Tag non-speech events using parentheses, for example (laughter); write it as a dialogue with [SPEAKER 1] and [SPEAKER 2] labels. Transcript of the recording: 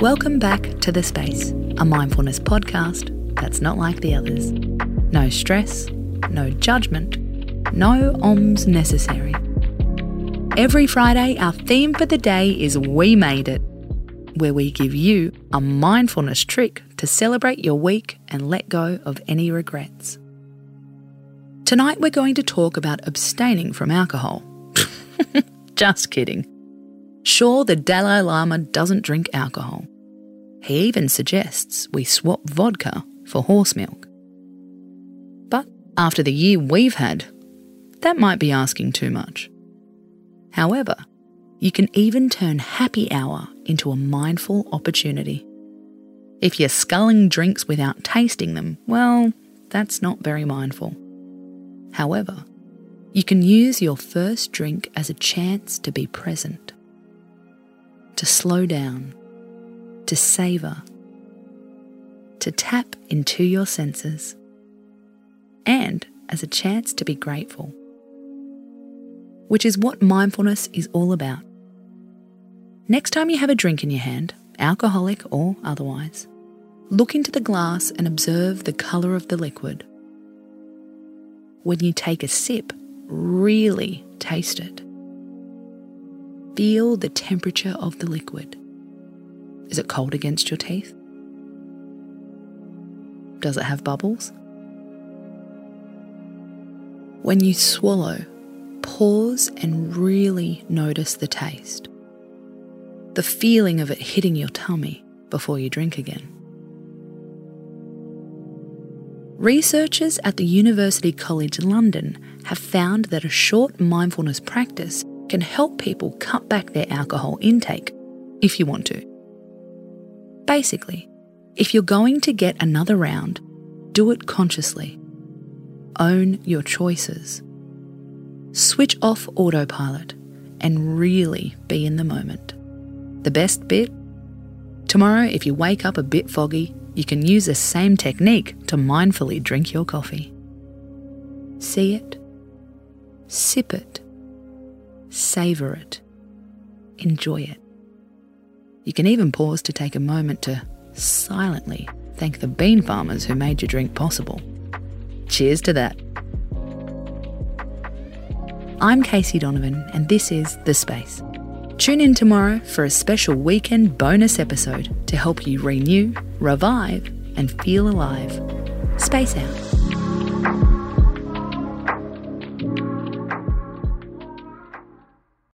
[SPEAKER 1] Welcome back to The Space, a mindfulness podcast that's not like the others. No stress, no judgment, no oms necessary. Every Friday, our theme for the day is We Made It, where we give you a mindfulness trick to celebrate your week and let go of any regrets. Tonight, we're going to talk about abstaining from alcohol. (laughs) Just kidding. Sure, the Dalai Lama doesn't drink alcohol. He even suggests we swap vodka for horse milk. But after the year we've had, that might be asking too much. However, you can even turn happy hour into a mindful opportunity. If you're sculling drinks without tasting them, well, that's not very mindful. However, you can use your first drink as a chance to be present, to slow down, to savour, to tap into your senses, and as a chance to be grateful, which is what mindfulness is all about. Next time you have a drink in your hand, alcoholic or otherwise, look into the glass and observe the colour of the liquid. When you take a sip, really taste it. Feel the temperature of the liquid. Is it cold against your teeth? Does it have bubbles? When you swallow, pause and really notice the taste. The feeling of it hitting your tummy before you drink again. Researchers at the University College London have found that a short mindfulness practice can help people cut back their alcohol intake if you want to. Basically, if you're going to get another round, do it consciously. Own your choices. Switch off autopilot and really be in the moment. The best bit? Tomorrow, if you wake up a bit foggy, you can use the same technique to mindfully drink your coffee. See it, sip it, savour it, enjoy it. You can even pause to take a moment to silently thank the bean farmers who made your drink possible. Cheers to that. I'm Casey Donovan, and this is The Space. Tune in tomorrow for a special weekend bonus episode to help you renew, revive, and feel alive. Space out.